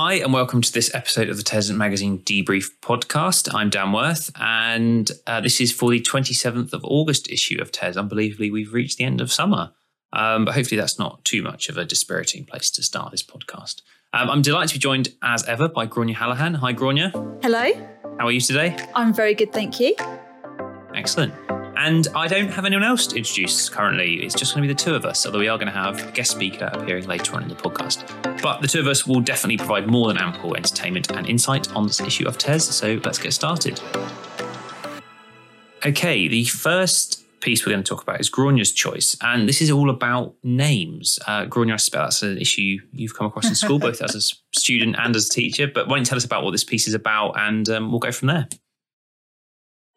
Hi, and welcome to this episode of the TES Magazine Debrief podcast. I'm Dan Worth, and uh, this is for the 27th of August issue of TES. Unbelievably, we've reached the end of summer, um, but hopefully, that's not too much of a dispiriting place to start this podcast. Um, I'm delighted to be joined, as ever, by Gráinne Hallahan. Hi, Gráinne. Hello. How are you today? I'm very good, thank you. Excellent. And I don't have anyone else to introduce currently. It's just going to be the two of us, although we are going to have a guest speaker appearing later on in the podcast. But the two of us will definitely provide more than ample entertainment and insight on this issue of TES, so let's get started. Okay, the first piece we're going to talk about is Gráinne's choice, and this is all about names. Uh, I suspect that's an issue you've come across in school, both as a student and as a teacher. But why don't you tell us about what this piece is about, and um, we'll go from there.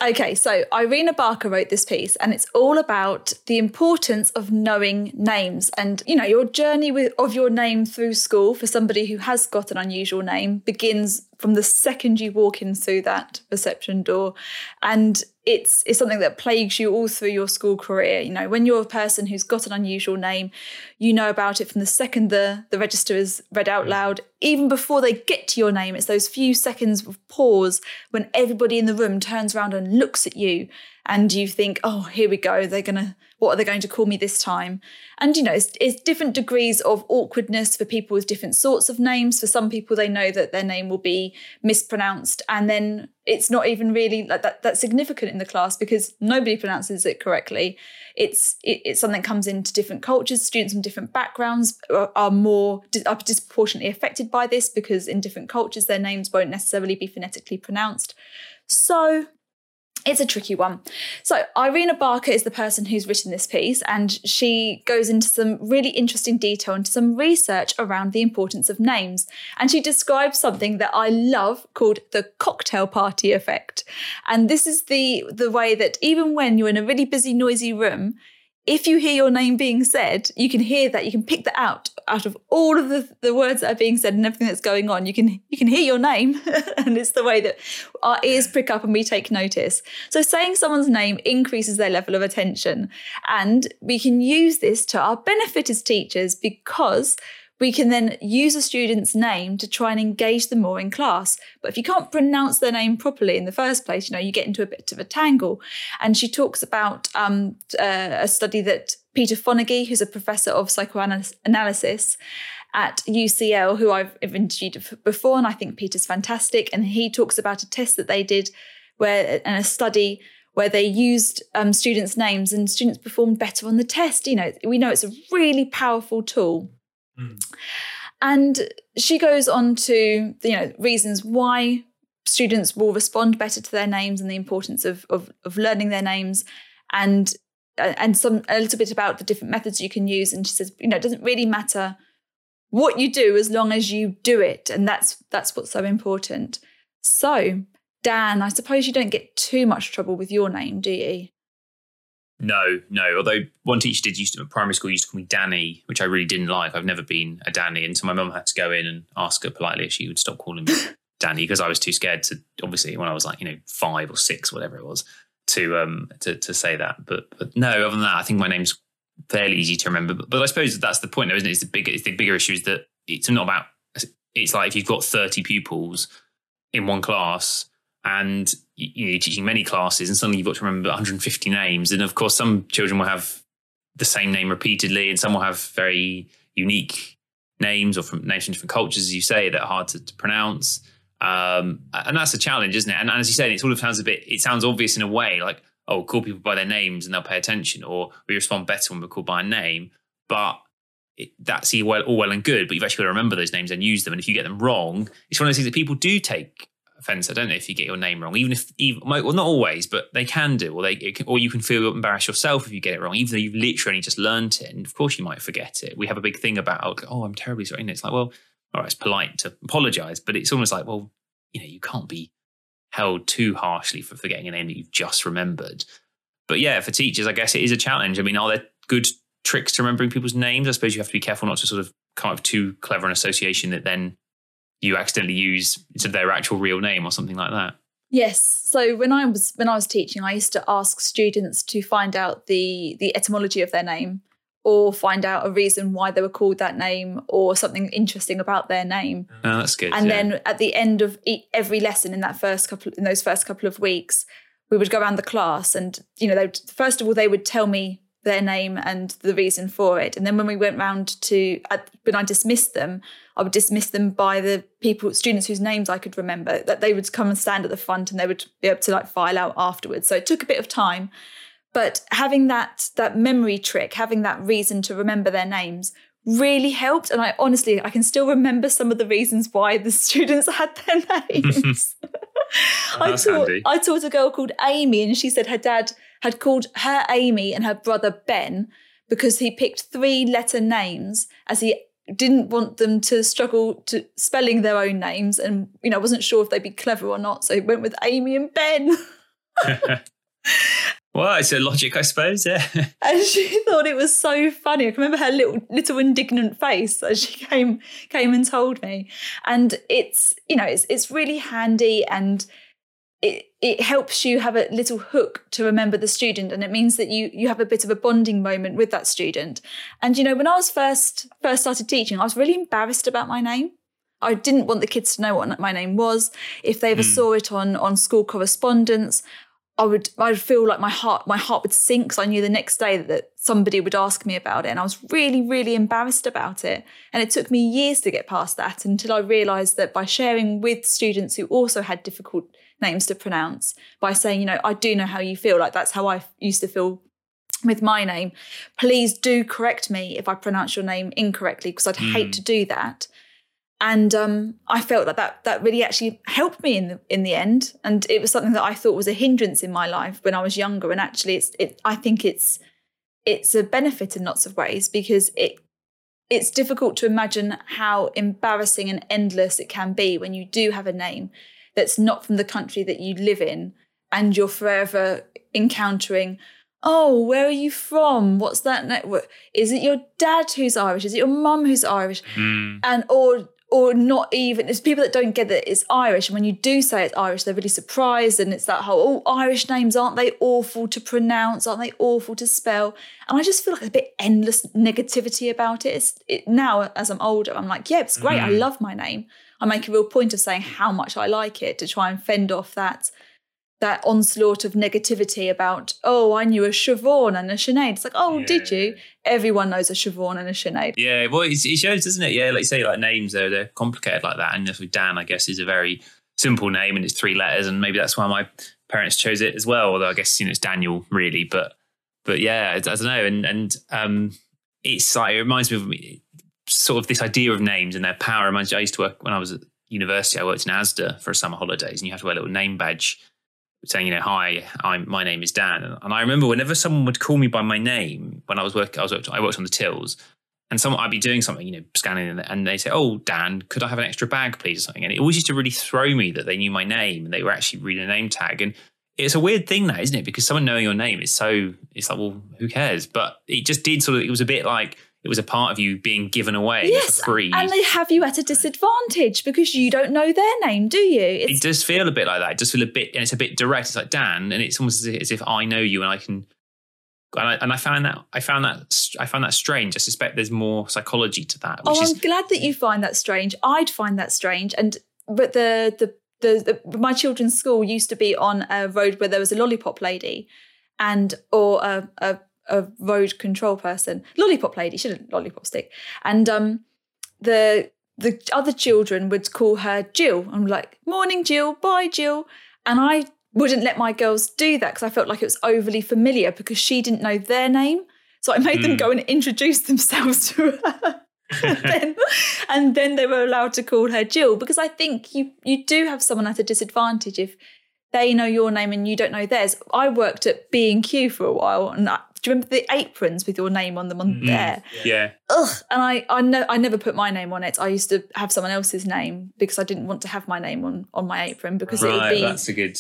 Okay, so Irina Barker wrote this piece, and it's all about the importance of knowing names and you know your journey with, of your name through school for somebody who has got an unusual name begins from the second you walk in through that reception door, and it's it's something that plagues you all through your school career. You know, when you're a person who's got an unusual name, you know about it from the second the the register is read out loud. Even before they get to your name, it's those few seconds of pause when everybody in the room turns around and looks at you and you think, oh, here we go. They're gonna, what are they going to call me this time? And you know, it's, it's, different degrees of awkwardness for people with different sorts of names. For some people, they know that their name will be mispronounced, and then it's not even really like that, that's significant in the class because nobody pronounces it correctly. It's it, it's something that comes into different cultures. Students from different backgrounds are, are more are disproportionately affected by this because in different cultures their names won't necessarily be phonetically pronounced. So it's a tricky one. So, Irina Barker is the person who's written this piece, and she goes into some really interesting detail into some research around the importance of names. And she describes something that I love called the cocktail party effect. And this is the, the way that even when you're in a really busy, noisy room, if you hear your name being said, you can hear that, you can pick that out out of all of the, the words that are being said and everything that's going on. You can you can hear your name. and it's the way that our ears prick up and we take notice. So saying someone's name increases their level of attention. And we can use this to our benefit as teachers because we can then use a student's name to try and engage them more in class. But if you can't pronounce their name properly in the first place, you know, you get into a bit of a tangle. And she talks about um, uh, a study that Peter Fonagy, who's a professor of psychoanalysis at UCL, who I've interviewed before, and I think Peter's fantastic. And he talks about a test that they did where, and a study where they used um, students' names and students performed better on the test. You know, we know it's a really powerful tool. Mm. And she goes on to, you know, reasons why students will respond better to their names and the importance of, of, of learning their names. And uh, and some a little bit about the different methods you can use. And she says you know it doesn't really matter what you do as long as you do it. And that's that's what's so important. So dan i suppose you don't get too much trouble with your name do you no, no. Although one teacher did used to, primary school used to call me Danny, which I really didn't like. I've never been a Danny. And so my mum had to go in and ask her politely if she would stop calling me Danny because I was too scared to, obviously, when I was like, you know, five or six, whatever it was, to um to, to say that. But but no, other than that, I think my name's fairly easy to remember. But, but I suppose that's the point, though, isn't it? It's the bigger, it's the bigger issue is that it's not about, it's like if you've got 30 pupils in one class, and you know, you're teaching many classes and suddenly you've got to remember 150 names. And of course some children will have the same name repeatedly and some will have very unique names or from names from different cultures as you say that are hard to, to pronounce. Um, and that's a challenge isn't it? And, and, as you say it sort of sounds a bit it sounds obvious in a way like oh call people by their names and they'll pay attention or we respond better when we're called by a name. But it, that's all well, all well and good, but you've actually got to remember those names and use them. And if you get them wrong, it's one of those things that people do take offence. I don't know if you get your name wrong, even if, even, well, not always, but they can do, or they, can, or you can feel embarrassed yourself if you get it wrong, even though you've literally just learned it. And of course, you might forget it. We have a big thing about, oh, oh, I'm terribly sorry. And it's like, well, all right, it's polite to apologize, but it's almost like, well, you know, you can't be held too harshly for forgetting a name that you've just remembered. But yeah, for teachers, I guess it is a challenge. I mean, are there good tricks to remembering people's names? I suppose you have to be careful not to sort of come up too clever an association that then you accidentally use their actual real name or something like that. Yes. So when I was when I was teaching, I used to ask students to find out the the etymology of their name or find out a reason why they were called that name or something interesting about their name. Oh, that's good. And yeah. then at the end of every lesson in that first couple in those first couple of weeks, we would go around the class and you know they would, first of all they would tell me their name and the reason for it. And then when we went round to uh, when I dismissed them, I would dismiss them by the people students whose names I could remember that they would come and stand at the front and they would be able to like file out afterwards. So it took a bit of time. But having that that memory trick, having that reason to remember their names really helped. And I honestly I can still remember some of the reasons why the students had their names. Oh, I taught handy. I taught a girl called Amy and she said her dad had called her Amy and her brother Ben because he picked three letter names as he didn't want them to struggle to spelling their own names and you know wasn't sure if they'd be clever or not so he went with Amy and Ben well, it's a logic, I suppose. Yeah. and she thought it was so funny I can remember her little little indignant face as she came came and told me and it's you know it's it's really handy and it it helps you have a little hook to remember the student and it means that you you have a bit of a bonding moment with that student. And you know when i was first first started teaching i was really embarrassed about my name. I didn't want the kids to know what my name was. If they ever Mm. saw it on on school correspondence i would i would feel like my heart my heart would sink because i knew the next day that, that somebody would ask me about it and i was really really embarrassed about it. And it took me years to get past that until i realized that by sharing with students who also had difficult names to pronounce by saying, you know, I do know how you feel. Like that's how I used to feel with my name. Please do correct me if I pronounce your name incorrectly because I'd hate Mm. to do that. And um, I felt like that that really actually helped me in the in the end. And it was something that I thought was a hindrance in my life when I was younger. And actually, it's it. I think it's it's a benefit in lots of ways because it it's difficult to imagine how embarrassing and endless it can be when you do have a name that's not from the country that you live in and you're forever encountering oh where are you from? What's that network is it your dad who's irish? Is it your mum who's irish? Mm. and or or not even it's people that don't get that it's irish and when you do say it's irish they're really surprised and it's that whole oh irish names aren't they awful to pronounce? Aren't they awful to spell? And i just feel like a bit endless negativity about it. It's it, now as i'm older i'm like yeah it's great i Mhm. love my name i make a real point of saying how much i like it to try and fend off that that onslaught of negativity about oh i knew a Siobhan and a Sinead it's like oh did you everyone knows a Siobhan and a Sinead Yeah, well, it shows, doesn't it? Yeah, like you say, like names, they're, they're complicated like that. And with Dan, I guess, is a very simple name and it's three letters. And maybe that's why my parents chose it as well. Although I guess, you know, it's Daniel really. But, but yeah, I, I don't know. And, and um, it's like, it reminds me of me- sort of this idea of names and their power. Reminds me, I used to work when I was at university, I worked in ASDA for summer holidays and you have to wear a little name badge saying, you know, hi, I'm my name is Dan. And, I remember whenever someone would call me by my name when I was working, I was worked, I worked on the tills, and someone I'd be doing something, you know, scanning, and- and they say, "Oh, Dan, could I have an extra bag, please?" or something. And it always used to really throw me that they knew my name and they were actually reading a name tag. And it's a weird thing, that isn't it? Because someone knowing your name is so it's like, well, who cares? But it just did sort of. It was a bit like it was a part of you being given away Yes, for free. and they have you at a disadvantage because you don't know their name, do you? It's it does feel a bit like that. It does feel a bit, and it's a bit direct. It's like Dan, and it's almost as if, as if I know you and I can. And I, and I found that I found that I found that strange. I suspect there's more psychology to that, oh, I'm glad that you find that strange. I'd find that strange, and but the the the, the my children's school used to be on a road where there was a lollipop lady, and or a a, a road control person, lollipop lady, she had a lollipop stick, and um the the other children would call her Jill. I'm like, morning Jill, bye Jill, and I wouldn't let my girls do that because I felt like it was overly familiar because she didn't know their name. So I made them Mm. go and introduce themselves to her. and, then, and then they were allowed to call her Jill because I think you you do have someone at a disadvantage if they know your name and you don't know theirs. I worked at B and Q for a while, and I, do you remember the aprons with your name on them on Mm. there? yeah, Ugh, and I I know I never put my name on it. I used to have someone else's name because I didn't want to have my name on on my apron because it would be That's a good.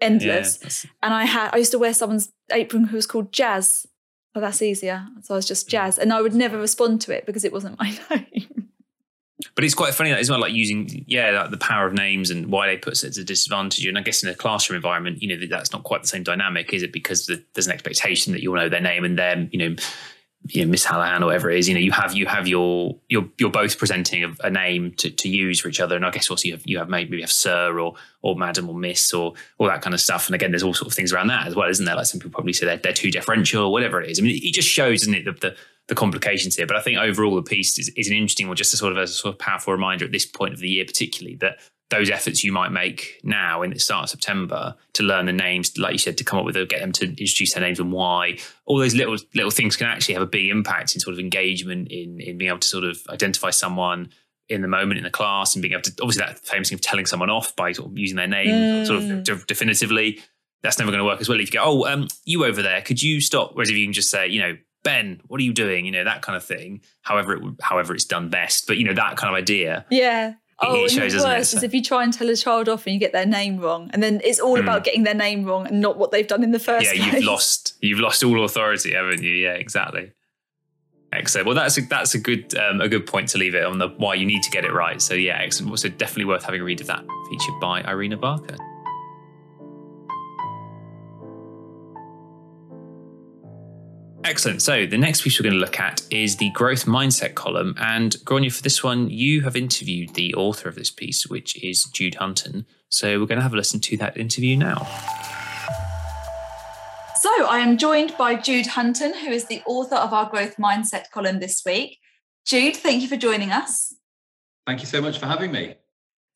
Endless. that's- And I had I used to wear someone's apron who was called Jazz. But that's easier. So I was just Jazz, and I would never respond to it because it wasn't my name. But it's quite funny that as well, like using yeah, like the power of names and why they put it as a disadvantage. And I guess in a classroom environment, you know, that's not quite the same dynamic, is it? Because the, there's an expectation that you'll know their name and them, you know, you know, Miss Hallahan or whatever it is, you know, you have you have your you're you're both presenting a, a, name to, to use for each other, and I guess also you have you have maybe you have Sir or or Madam or Miss or all that kind of stuff. And again, there's all sorts of things around that as well, isn't there? Like some people probably say they're, they're too deferential or whatever it is. I mean, it just shows, isn't it, the, the, the complications here. But I think overall the piece is, is an interesting one, just a sort of a sort of powerful reminder at this point of the year, particularly that those efforts you might make now in the start of September to learn the names, like you said, to come up with a, get them to introduce their names and why, all those little little things can actually have a big impact in sort of engagement in in being able to sort of identify someone in the moment in the class and being able to obviously that famous thing of telling someone off by sort of using their name mm. sort of mm. definitively. That's never going to work as well. If you go, oh, um, you over there, could you stop? Whereas if you can just say, you know, Ben, what are you doing? You know, that kind of thing. However, it, however it's done best. But you know, that kind of idea. Yeah Oh, it shows, the worst is if you try and tell a child off and you get their name wrong, and then it's all mm. about getting their name wrong and not what they've done in the first. Yeah, place. you've lost you've lost all authority, haven't you? Yeah, exactly. Excellent. Well, that's a, that's a good um, a good point to leave it on the why you need to get it right. So yeah, excellent. So definitely worth having a read of that, featured by Irina Barker. Excellent. So the next piece we're going to look at is the growth mindset column. And Gráinne, for this one, you have interviewed the author of this piece, which is Jude Hunton. So we're going to have a listen to that interview now. So I am joined by Jude Hunton, who is the author of our growth mindset column this week. Jude, thank you for joining us. Thank you so much for having me.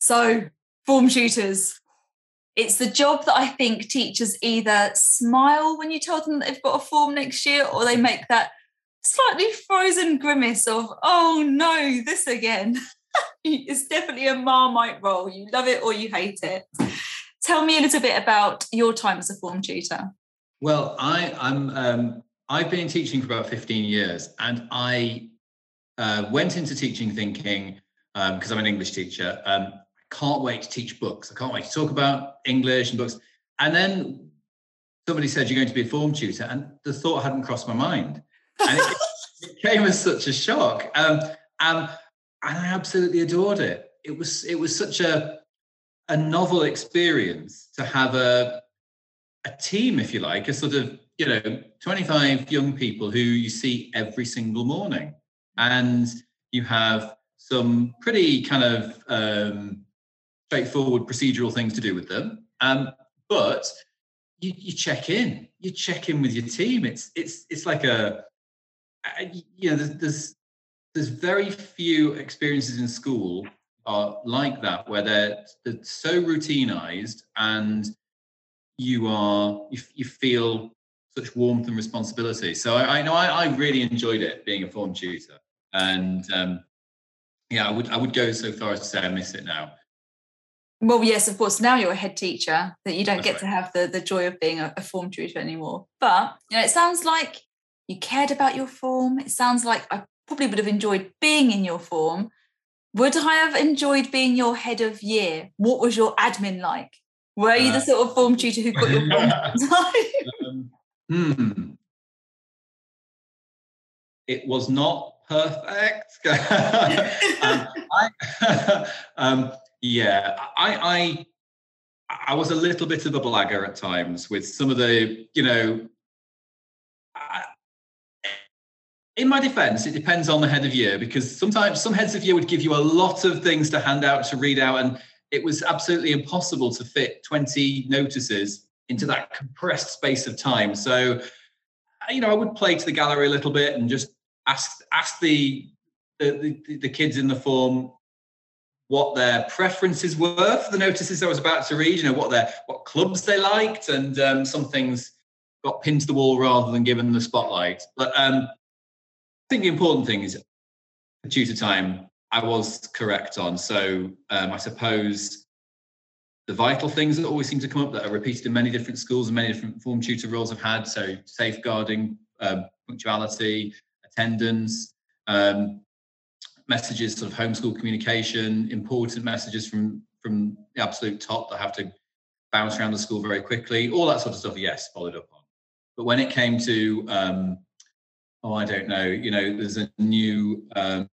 So, form tutors, it's the job that I think teachers either smile when you tell them that they've got a form next year or they make that slightly frozen grimace of, oh no, this again. it's definitely a marmite role. You love it or you hate it. Tell me a little bit about your time as a form tutor. Well, I, I'm um, I've been teaching for about 15 years, and I uh, went into teaching thinking because um, I'm an English teacher. Um, can't wait to teach books. I can't wait to talk about English and books. And then somebody said, You're going to be a form tutor. And the thought hadn't crossed my mind. And it, it came as such a shock. Um, and, and I absolutely adored it. It was it was such a a novel experience to have a a team, if you like, a sort of, you know, 25 young people who you see every single morning. And you have some pretty kind of um, straightforward procedural things to do with them. Um, but you, you, check in, you check in with your team. It's it's it's like a, you know there's, there's there's very few experiences in school are like that where they're, they're so routinized and you are you, you feel such warmth and responsibility. So I, I know I, I, really enjoyed it being a form tutor, and um, yeah, I would I would go so far as to say I miss it now. Well, yes, of course. Now you're a head teacher, that you don't That's get right. to have the, the joy of being a, a form tutor anymore. But you know, it sounds like you cared about your form. It sounds like I probably would have enjoyed being in your form. Would I have enjoyed being your head of year? What was your admin like? Were you uh, the sort of form tutor who got your form um, Hmm. It was not perfect. um, I, um, yeah, I, I I was a little bit of a blagger at times with some of the, you know. In my defense, it depends on the head of year because sometimes some heads of year would give you a lot of things to hand out to read out, and it was absolutely impossible to fit 20 notices into that compressed space of time. So, uh, you know, I would play to the gallery a little bit and just ask ask the the, the, the kids in the form what their preferences were for the notices I was about to read, you know, what their what clubs they liked, and um, some things got pinned to the wall rather than given the spotlight. But um, I think the important thing is the tutor time I was correct on. So um, I suppose the vital things that always seem to come up that are repeated in many different schools and many different form tutor roles I've had. So safeguarding, um, punctuality, attendance, um, messages, sort of homeschool communication, important messages from from the absolute top that have to bounce around the school very quickly, all that sort of stuff. Yes, followed up on. But when it came to, um, oh, I don't know, you know, there's a new um,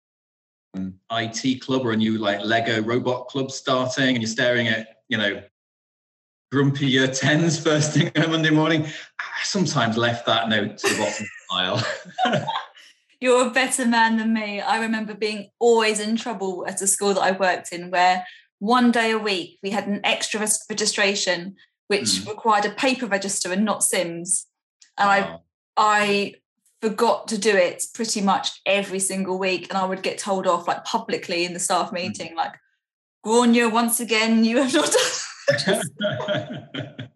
IT club or a new like Lego robot club starting, and you're staring at, you know, grumpy year tens first thing on Monday morning. I sometimes left that note to the bottom of the pile. you're a better man than me. I remember being always in trouble at a school that I worked in where one day a week we had an extra registration which mm. required a paper register and not Sims. And wow. I I forgot to do it pretty much every single week. And I would get told off like publicly in the staff hmm. meeting, mm. like, Grania, once again, you have not done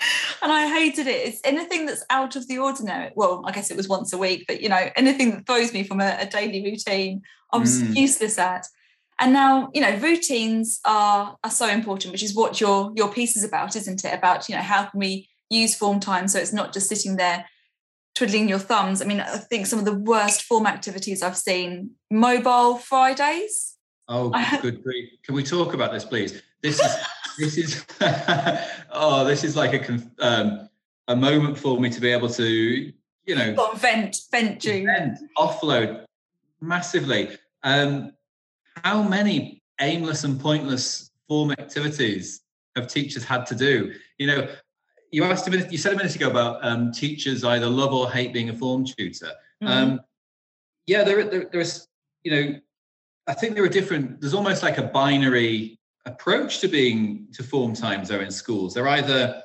and I hated it. It's anything that's out of the ordinary. Well, I guess it was once a week, but you know, anything that throws me from a, a daily routine, I was mm. useless at. And now, you know, routines are are so important, which is what your your piece is about, isn't it? About you know how can we use form time so it's not just sitting there twiddling your thumbs. I mean, I think some of the worst form activities I've seen mobile Fridays. Oh, good grief! Can we talk about this, please? This is this is oh, this is like a um, a moment for me to be able to, you know, vent, vent, vent, offload massively. Um, how many aimless and pointless form activities have teachers had to do? You know, you asked a minute, you said a minute ago about um, teachers either love or hate being a form tutor. Mm-hmm. Um, yeah, there, there, there's, you know, I think there are different. There's almost like a binary approach to being to form times though in schools. They're either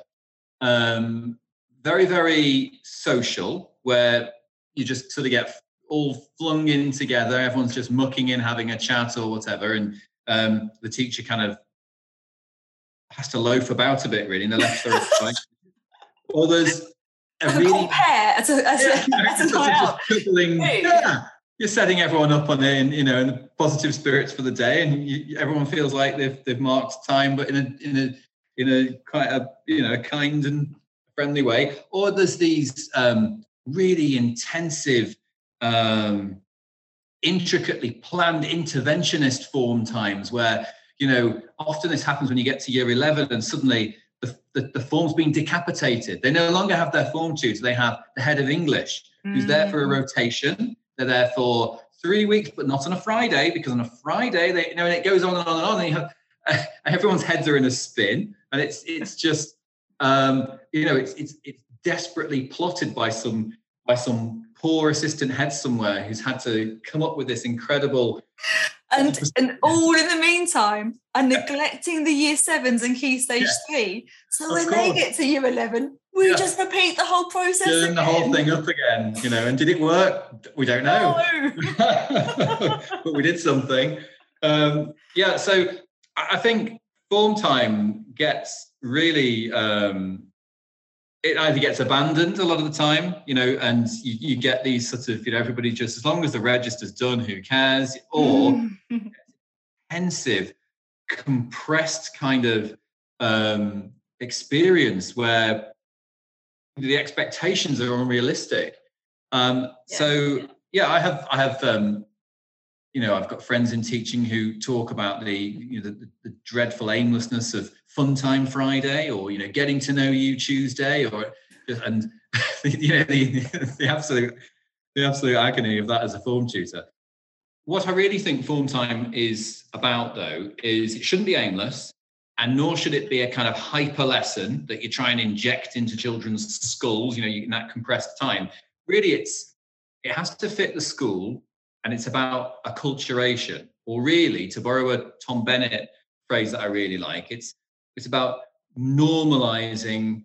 um, very, very social, where you just sort of get all flung in together. Everyone's just mucking in, having a chat or whatever, and um, the teacher kind of has to loaf about a bit, really, in the left or right. Or there's a really compare as a, as yeah, a, as a just cuddling, yeah, you're setting everyone up on it, in, you know, in positive spirits for the day, and you, everyone feels like they've they've marked time, but in a in a in a quite a you know kind and friendly way. Or there's these um, really intensive, um, intricately planned interventionist form times where you know often this happens when you get to year 11 and suddenly the, the, the form's being decapitated. They no longer have their form tutor; they have the head of English who's there for a mm. rotation they're there for three weeks, but not on a Friday because on a Friday they you know and it goes on and on and on. And you have uh, everyone's heads are in a spin, and it's it's just um, you know it's it's it's desperately plotted by some by some poor assistant head somewhere who's had to come up with this incredible and and all in the meantime and neglecting the year sevens and key stage yeah. three so of when course. they get to year 11 we yeah. just repeat the whole process doing the whole thing up again you know and did it work we don't know no. but we did something um, yeah so i think form time gets really um, it either gets abandoned a lot of the time, you know, and you, you, get these sort of, you know, everybody just as long as the register's done, who cares? Or intensive, compressed kind of um, experience where the expectations are unrealistic. Um, yeah. So yeah, I have I have um, you know I've got friends in teaching who talk about the you know the, the dreadful aimlessness of fun time Friday or you know getting to know you Tuesday or and you know the, the absolute the absolute agony of that as a form tutor. What I really think form time is about though is it shouldn't be aimless and nor should it be a kind of hyper lesson that you try and inject into children's skulls you know in that compressed time really it's it has to fit the school and it's about acculturation or really to borrow a tom bennett phrase that i really like it's it's about normalizing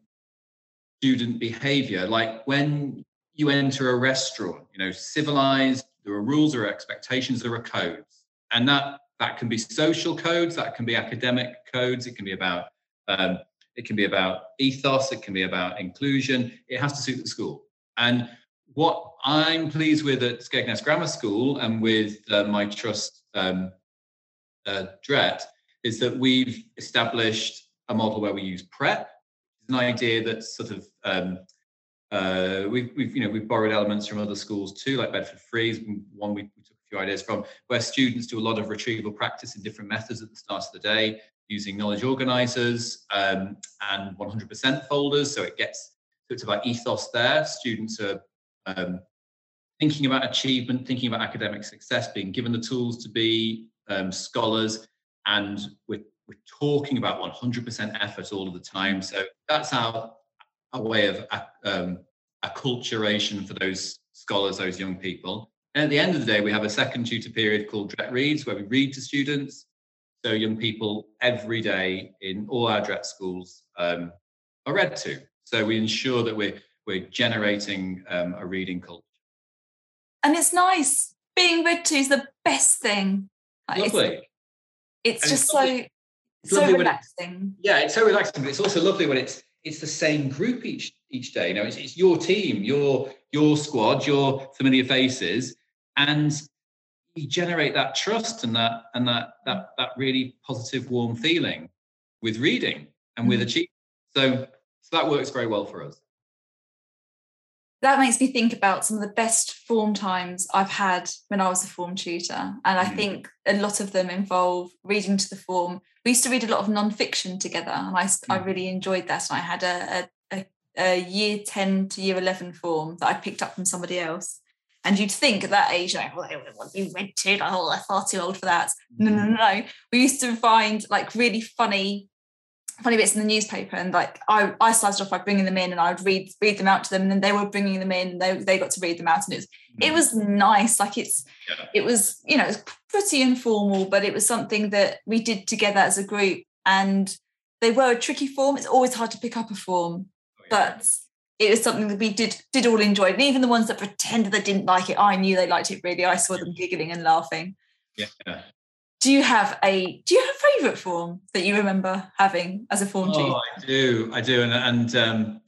student behavior. Like when you enter a restaurant, you know, civilized, there are rules, there are expectations, there are codes. And that that can be social codes, that can be academic codes, it can be about um, it can be about ethos, it can be about inclusion. It has to suit the school. And what I'm pleased with at Skegness Grammar School and with uh, my trust um, uh, DRET is that we've established a model where we use prep. It's an idea that's sort of um, uh, we've, we've you know we've borrowed elements from other schools too, like Bedford Free, one we, few ideas from, where students do a lot of retrieval practice in different methods at the start of the day using knowledge organizers um, and 100% folders. So it gets so it's about ethos there. Students are um, thinking about achievement, thinking about academic success, being given the tools to be um, scholars, and we're, we're talking about 100% effort all of the time. So that's our, our way of um, acculturation for those scholars, those young people. And at the end of the day, we have a second tutor period called DRET Reads, where we read to students. So young people every day in all our DRET schools um, are read to. So we ensure that we're we're generating um, a reading culture. And it's nice. Being read to is the best thing. Lovely. It's, it's just it's so it's so relaxing. yeah, it's so relaxing. But it's also lovely when it's it's the same group each each day. You know, it's, it's your team, your your squad, your familiar faces, and you generate that trust and that and that that that really positive, warm feeling with reading and with mm-hmm. achievement. So so that works very well for us that makes me think about some of the best form times I've had when I was a form tutor. And I mm. think a lot of them involve reading to the form. We used to read a lot of non-fiction together, and I, I mm. really enjoyed that. And I had a, a, a, year 10 to year 11 form that I picked up from somebody else. And you'd think at that age, like, well, they want to be like, oh, they're far too old for that. No, no, no, no. We used to find like really funny funny bits in the newspaper and like I, I started off by bringing them in and I would read read them out to them and then they were bringing them in and they, they got to read them out and it was mm. it was nice like it's yeah. it was you know it was pretty informal but it was something that we did together as a group and they were a tricky form it's always hard to pick up a form oh, yeah. but it was something that we did did all enjoy and even the ones that pretended they didn't like it I knew they liked it really I saw them giggling and laughing yeah do you have a do you have a favorite form that you remember having as a form teacher? oh, tutor? I do, I do, and and um,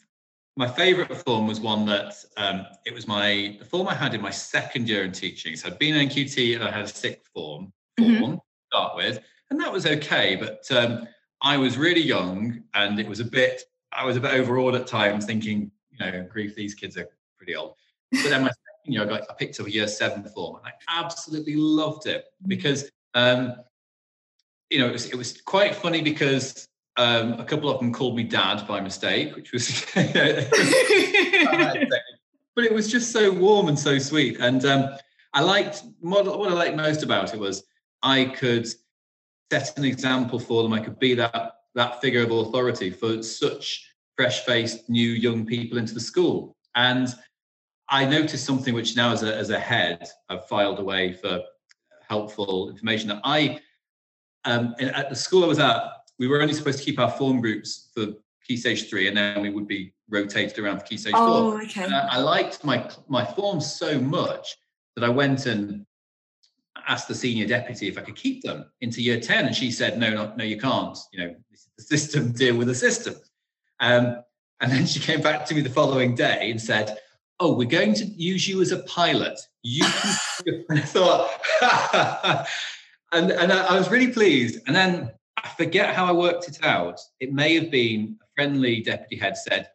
my favorite form was one that um, it was my the form I had in my second year in teaching. So I'd been in NQT and I had a sixth form mm-hmm. form mm-hmm. to start with, and that was okay. But um, I was really young, and it was a bit I was a bit overawed at times, thinking, know, grief, these kids are pretty old. But then my second year, I, got, I picked up a year seven form, and I absolutely loved it mm. because um, you know, it was, it was quite funny because um, a couple of them called me dad by mistake, which was, but it was just so warm and so sweet. And um, I liked what, what I liked most about it was I could set an example for them. I could be that that figure of authority for such fresh-faced new young people into the school. And I noticed something which now, as a as a head, I've filed away for helpful information that I, um, at the school I was at, we were only supposed to keep our form groups for key stage three, and then we would be rotated around for key stage oh, four. Okay. I, I, liked my my form so much that I went and asked the senior deputy if I could keep them into year 10. And she said, no, no, no, you can't. You know, this is the system, deal with the system. Um, and then she came back to me the following day and said, oh, we're going to use you as a pilot. You can. I thought, and and I, was really pleased. And then I forget how I worked it out. It may have been a friendly deputy head said,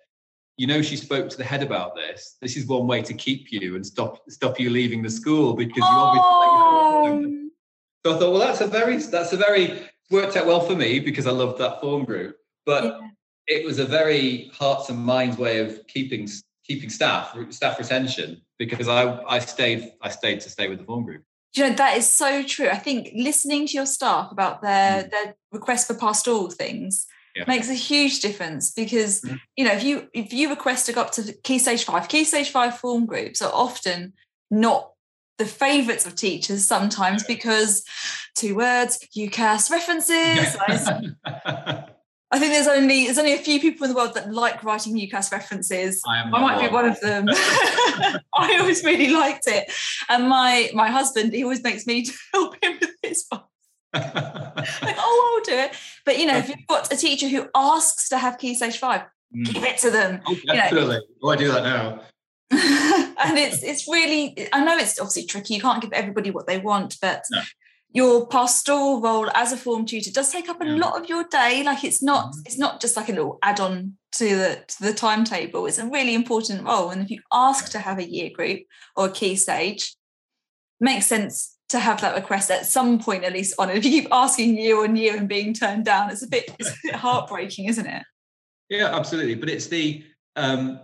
you know, she spoke to the head about this. This is one way to keep you and stop stop you leaving the school because you oh. obviously. So I thought, well, that's a very that's a very worked out well for me because I loved that form group. But yeah. It was a very hearts and minds way of keeping keeping staff staff retention because I I stayed I stayed to stay with the form group. You know that is so true. I think listening to your staff about their mm. their request for pastoral things yeah. makes a huge difference because mm. you know if you if you request to go up to key stage five, key stage five form groups are often not the favourites of teachers sometimes because two words, UCAS references. I think there's only there's only a few people in the world that like writing UCAS references. I, I might one. be one of them. I always really liked it, and my my husband he always makes me help him with his one. like, oh, I'll do it. But you know, if you've got a teacher who asks to have Key Stage Five, mm. give it to them. Oh, definitely. You know. oh, I do that now. and it's it's really I know it's obviously tricky. You can't give everybody what they want, but no your pastoral role as a form tutor does take up a lot of your day. Like it's not mm-hmm. it's not just like a little add-on to the to the timetable. It's a really important role. And if you ask to have a year group or a key stage makes sense to have that request at some point at least on it. If you keep asking year on year and being turned down it's a bit it's a bit heartbreaking isn't it? Yeah absolutely. But it's the um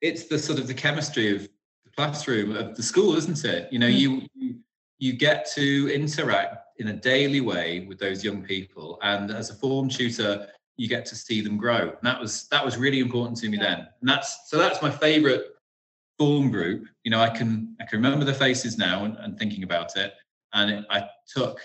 it's the sort of the chemistry of the classroom of the school isn't it? You know mm. you, you get to interact in a daily way with those young people. And as a form tutor you get to see them grow. And that was that was really important to me then. And that's so that's my favorite form group, you know, I can I can remember the faces now and, and thinking about it, and it, I took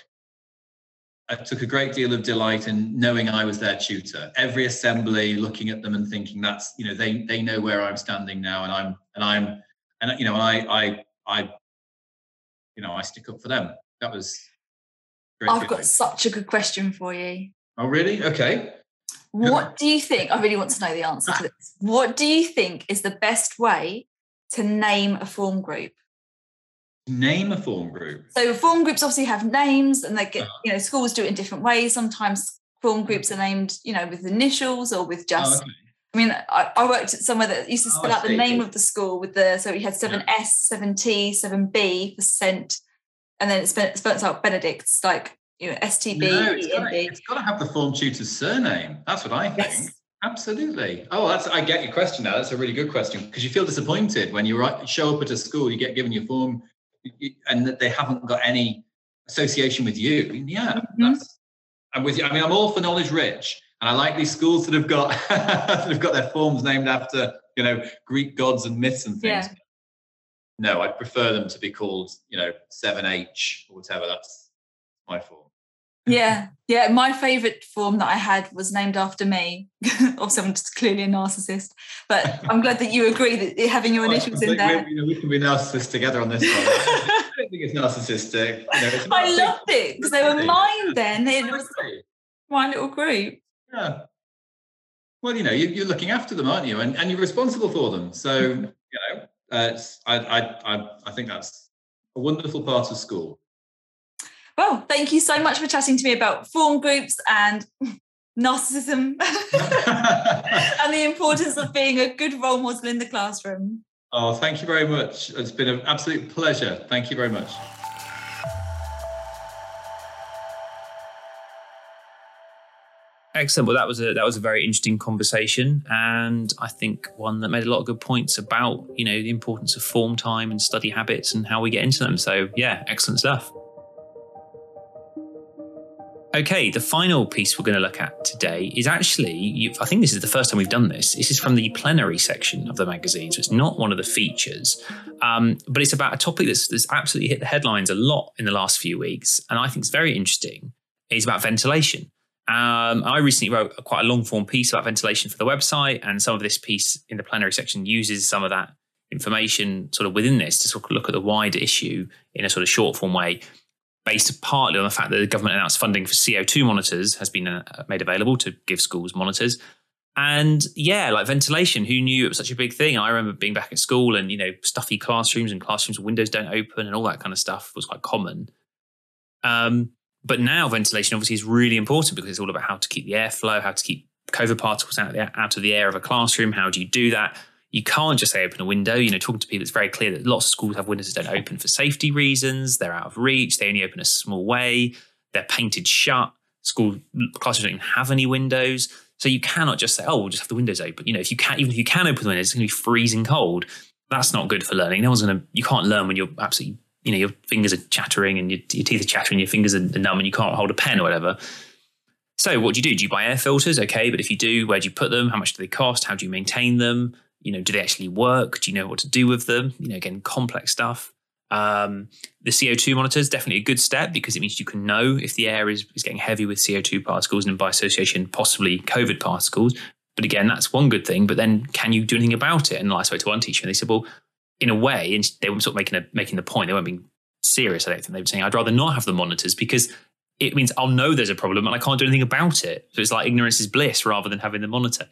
I took a great deal of delight in knowing I was their tutor. Every assembly, looking at them and thinking that's you know they they know where I'm standing now, and I'm and I'm and you know I I I you know I stick up for them. That was. I've got such a good question for you. Oh really? Okay. What do you think? I really want to know the answer to this. What do you think is the best way to name a form group? Name a form group. So form groups obviously have names, and they get uh-huh. you know schools do it in different ways. Sometimes form groups are named you know with initials or with just. Oh, okay. I mean, I, I, worked at somewhere that used to oh, spell oh, out the name of the school with the so we had seven yeah. S, seven T, seven B for cent, and then it spells out Benedict's like you know STB. No, it's got to have the form tutor's surname. That's what I think. Yes. Absolutely. Oh, that's I get your question now. That's a really good question because you feel disappointed when you show up at a school, you get given your form, and that they haven't got any association with you. Yeah, mm-hmm. that's. I'm with you. I mean, I'm all for knowledge rich, and I like these schools that have got that have got their forms named after you know Greek gods and myths and things. Yeah. No, I'd prefer them to be called you know seven H or whatever. That's my form. Yeah, yeah. My favourite form that I had was named after me. Obviously, I'm just clearly a narcissist, but I'm glad that you agree that having your initials in there. We, you know, we can be narcissists together on this one. I don't think it's narcissistic. You know, it's I loved it because they were mine then. It was my little group. Yeah. Well, you know, you, are looking after them, aren't you? And, and you're responsible for them. So, you know, uh, I, I, I, I think that's a wonderful part of school. Well, thank you so much for chatting to me about form groups and narcissism and the importance of being a good role model in the classroom. Oh, thank you very much. It's been an absolute pleasure. Thank you very much. Excellent. Well, that was a that was a very interesting conversation, and I think one that made a lot of good points about you know the importance of form time and study habits and how we get into them. So yeah, excellent stuff. Okay, the final piece we're going to look at today is actually, I think this is the first time we've done this. This is from the plenary section of the magazine, so it's not one of the features, um, but it's about a topic that's, that's absolutely hit the headlines a lot in the last few weeks, and I think it's very interesting. It's about ventilation. Um, I recently wrote a, quite a long form piece about ventilation for the website, and some of this piece in the plenary section uses some of that information sort of within this to sort of look at the wider issue in a sort of short form way based partly on the fact that the government announced funding for CO2 monitors has been uh, made available to give schools monitors. And yeah, like ventilation, who knew it was such a big thing? I remember being back at school and, you know, stuffy classrooms and classrooms with windows don't open and all that kind of stuff was quite common. Um, but now ventilation obviously is really important because it's all about how to keep the airflow, how to keep COVID particles out of the, out of the air of a classroom. How do you do that? you can't just say open a window. You know, talking to people, it's very clear that lots of schools have windows that don't open for safety reasons. They're out of reach. They only open a small way. They're painted shut. School classrooms don't even have any windows. So you cannot just say, oh, we'll just have the windows open. You know, if you can't, even if you can open the windows, it's going to be freezing cold. That's not good for learning. No one's going to, you can't learn when you're absolutely, you know, your fingers are chattering and your, your teeth are chattering, your fingers are numb and you can't hold a pen or whatever. So what do you do? Do you buy air filters? Okay, but if you do, where do you put them? How much do they cost? How do you maintain them? you know, do they actually work? Do you know what to do with them? You know, again, complex stuff. Um, the CO2 monitor is definitely a good step because it means you can know if the air is, is getting heavy with CO2 particles and by association, possibly COVID particles. But again, that's one good thing. But then can you do anything about it? And I spoke to one teacher and they said, well, in a way, and they were sort of making, a, making the point, they weren't being serious, I don't think. They were saying, I'd rather not have the monitors because it means I'll know there's a problem and I can't do anything about it. So it's like ignorance is bliss rather than having the monitor.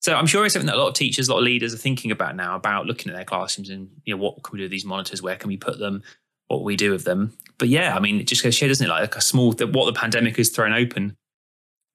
So I'm sure it's something that a lot of teachers, a lot of leaders are thinking about now about looking at their classrooms and you know what can we do with these monitors? Where can we put them? What we do with them? But yeah, I mean, it just goes show, doesn't it? Like a small what the pandemic has thrown open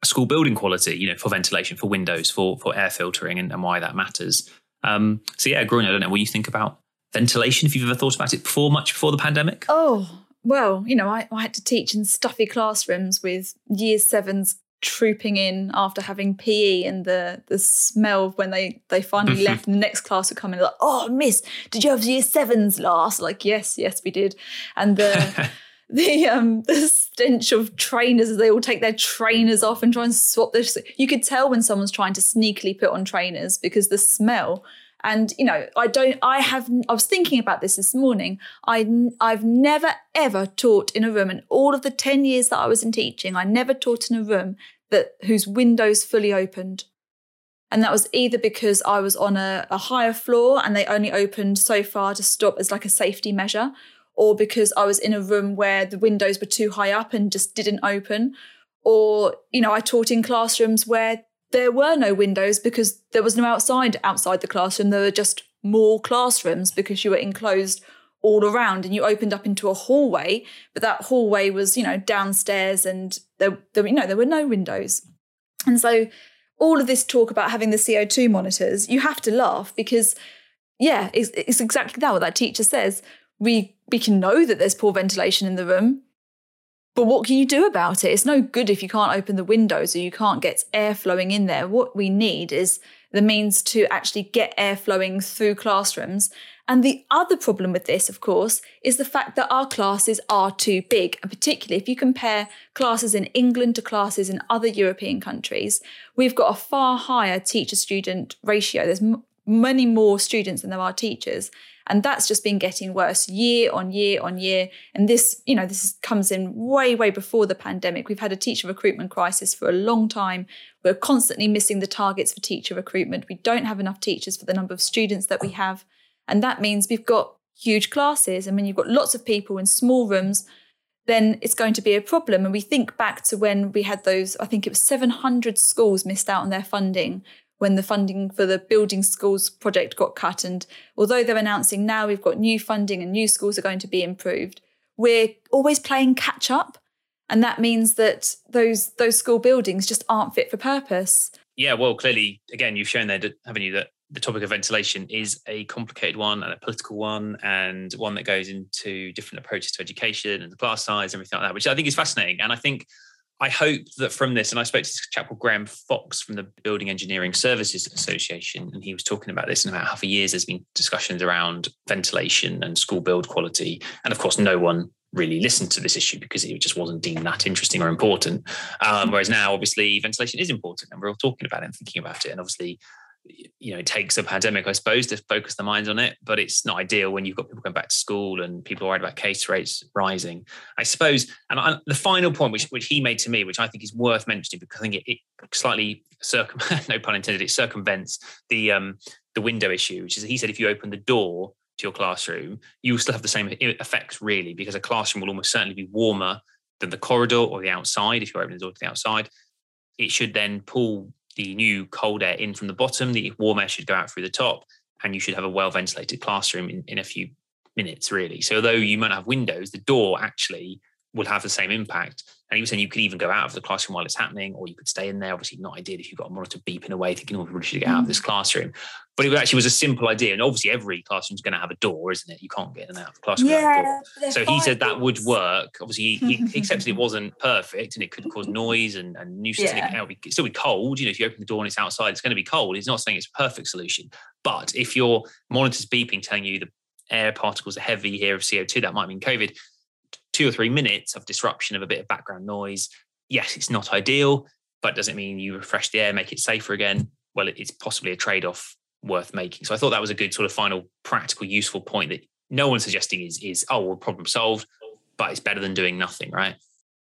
school building quality, you know, for ventilation, for windows, for for air filtering, and, and why that matters. Um, so yeah, Gráinne, I don't know what you think about ventilation. If you've ever thought about it before, much before the pandemic. Oh well, you know, I, I had to teach in stuffy classrooms with year sevens trooping in after having PE and the the smell when they they finally left and the next class would come in like, oh miss, did you have year sevens last? Like, yes, yes, we did. And the the um the stench of trainers as they all take their trainers off and try and swap this. You could tell when someone's trying to sneakily put on trainers because the smell And you know, I don't. I have. I was thinking about this this morning. I I've never ever taught in a room, and all of the ten years that I was in teaching, I never taught in a room that whose windows fully opened. And that was either because I was on a, a higher floor and they only opened so far to stop as like a safety measure, or because I was in a room where the windows were too high up and just didn't open, or you know, I taught in classrooms where there were no windows because there was no outside outside the classroom. There were just more classrooms because you were enclosed all around and you opened up into a hallway, but that hallway was, you know, downstairs and there, there you know, there were no windows. And so all of this talk about having the CO2 monitors, you have to laugh because, yeah, it's, it's exactly that what that teacher says. We we can know that there's poor ventilation in the room, but what can you do about it? It's no good if you can't open the windows or you can't get air flowing in there. What we need is the means to actually get air flowing through classrooms. And the other problem with this, of course, is the fact that our classes are too big. And particularly if you compare classes in England to classes in other European countries, we've got a far higher teacher student ratio. There's many more students than there are teachers. And that's just been getting worse year on year on year. And this, you know, this comes in way, way before the pandemic. We've had a teacher recruitment crisis for a long time. We're constantly missing the targets for teacher recruitment. We don't have enough teachers for the number of students that we have. And that means we've got huge classes. And when you've got lots of people in small rooms, then it's going to be a problem. And we think back to when we had those, I think it was 700 schools missed out on their funding when the funding for the building schools project got cut. And although they're announcing now we've got new funding and new schools are going to be improved, we're always playing catch up. And that means that those those school buildings just aren't fit for purpose. Yeah, well, clearly, again, you've shown there, haven't you, that the topic of ventilation is a complicated one and a political one, and one that goes into different approaches to education and the class size and everything like that, which I think is fascinating. And I think I hope that from this, and I spoke to this chap called Graham Fox from the Building Engineering Services Association, and he was talking about this. And about half a years, there's been discussions around ventilation and school build quality, and of course, no one really listened to this issue because it just wasn't deemed that interesting or important. Um, whereas now, obviously, ventilation is important, and we're all talking about it and thinking about it. And obviously, you know, it takes a pandemic, I suppose, to focus the minds on it, but it's not ideal when you've got people going back to school and people are worried about case rates rising. I suppose, and I, the final point which which he made to me, which I think is worth mentioning because I think it, it slightly circum no pun intended, it circumvents the um the window issue, which is he said if you open the door to your classroom, you will still have the same effects really, because a classroom will almost certainly be warmer than the corridor or the outside if you're opening the door to the outside. It should then pull the new cold air in from the bottom, the warm air should go out through the top, and you should have a well ventilated classroom in, in a few minutes, really. So, although you might not have windows, the door actually will have the same impact. And he was saying you could even go out of the classroom while it's happening, or you could stay in there. Obviously, not ideal if you've got a monitor beeping away, thinking, oh, we should get out of this mm. classroom. But it actually was a simple idea. And obviously, every classroom's going to have a door, isn't it? You can't get in and out of the classroom. Yeah, so he said that would work. Obviously, he, he accepted it wasn't perfect and it could cause noise and, and nuisance. Yeah. And it could still be cold. You know, if you open the door and it's outside, it's going to be cold. He's not saying it's a perfect solution. But if your monitor's beeping, telling you the air particles are heavy here of CO2, that might mean COVID two or three minutes of disruption of a bit of background noise. Yes, it's not ideal, but does it mean you refresh the air, make it safer again? Well, it's possibly a trade off worth making. So I thought that was a good sort of final practical, useful point that no one's suggesting is, is oh, well, problem solved, but it's better than doing nothing, right?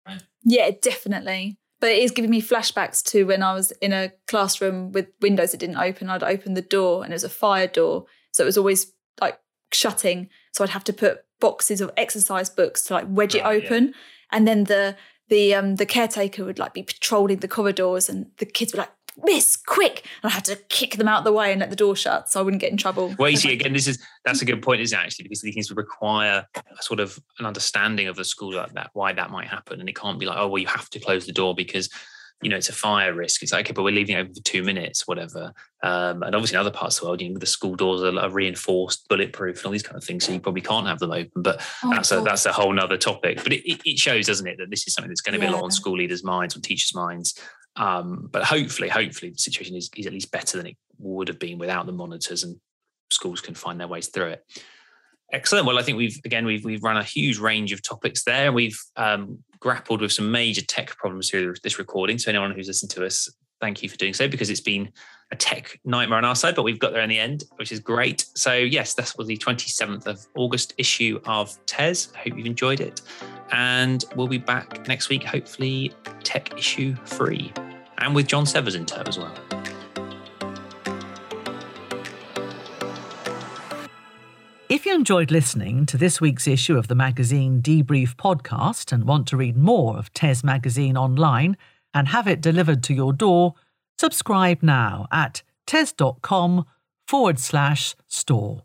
right? Yeah, definitely. But it is giving me flashbacks to when I was in a classroom with windows that didn't open. I'd open the door and it was a fire door. So it was always like shutting. So I'd have to put boxes of exercise books to like wedge it open. Yeah. And then the the um the caretaker would like be patrolling the corridors and the kids were like, Miss, quick. And I had to kick them out of the way and let the door shut so I wouldn't get in trouble. Well, you see, again, this is that's a good point, isn't it, actually, because these things require a sort of an understanding of the school like that, why that might happen. And it can't be like, oh, well, you have to close the door because you know, it's a fire risk. It's like, okay, but we're leaving it open for two minutes, whatever. Um, and obviously in other parts of the world, you know, the school doors are, are, reinforced, bulletproof, and all these kind of things. So you probably can't have them open. But oh, that's a that's a whole nother topic. But it, it, shows, doesn't it, that this is something that's going to yeah. be a lot on school leaders' minds, on teachers' minds. Um, but hopefully, hopefully the situation is, is at least better than it would have been without the monitors and schools can find their ways through it. Excellent. Well, I think we've again we've we've run a huge range of topics there. and We've um, grappled with some major tech problems through this recording. So anyone who's listened to us thank you for doing so because it's been a tech nightmare on our side, but we've got there in the end, which is great. So, yes, this was the 27th of August issue of TES. I hope you've enjoyed it. And we'll be back next week, hopefully, tech issue free and with Jon Severs in tow as well. If you enjoyed listening to this week's issue of the magazine Debrief podcast and want to read more of TES Magazine online and have it delivered to your door, subscribe now at tes.com forward slash store.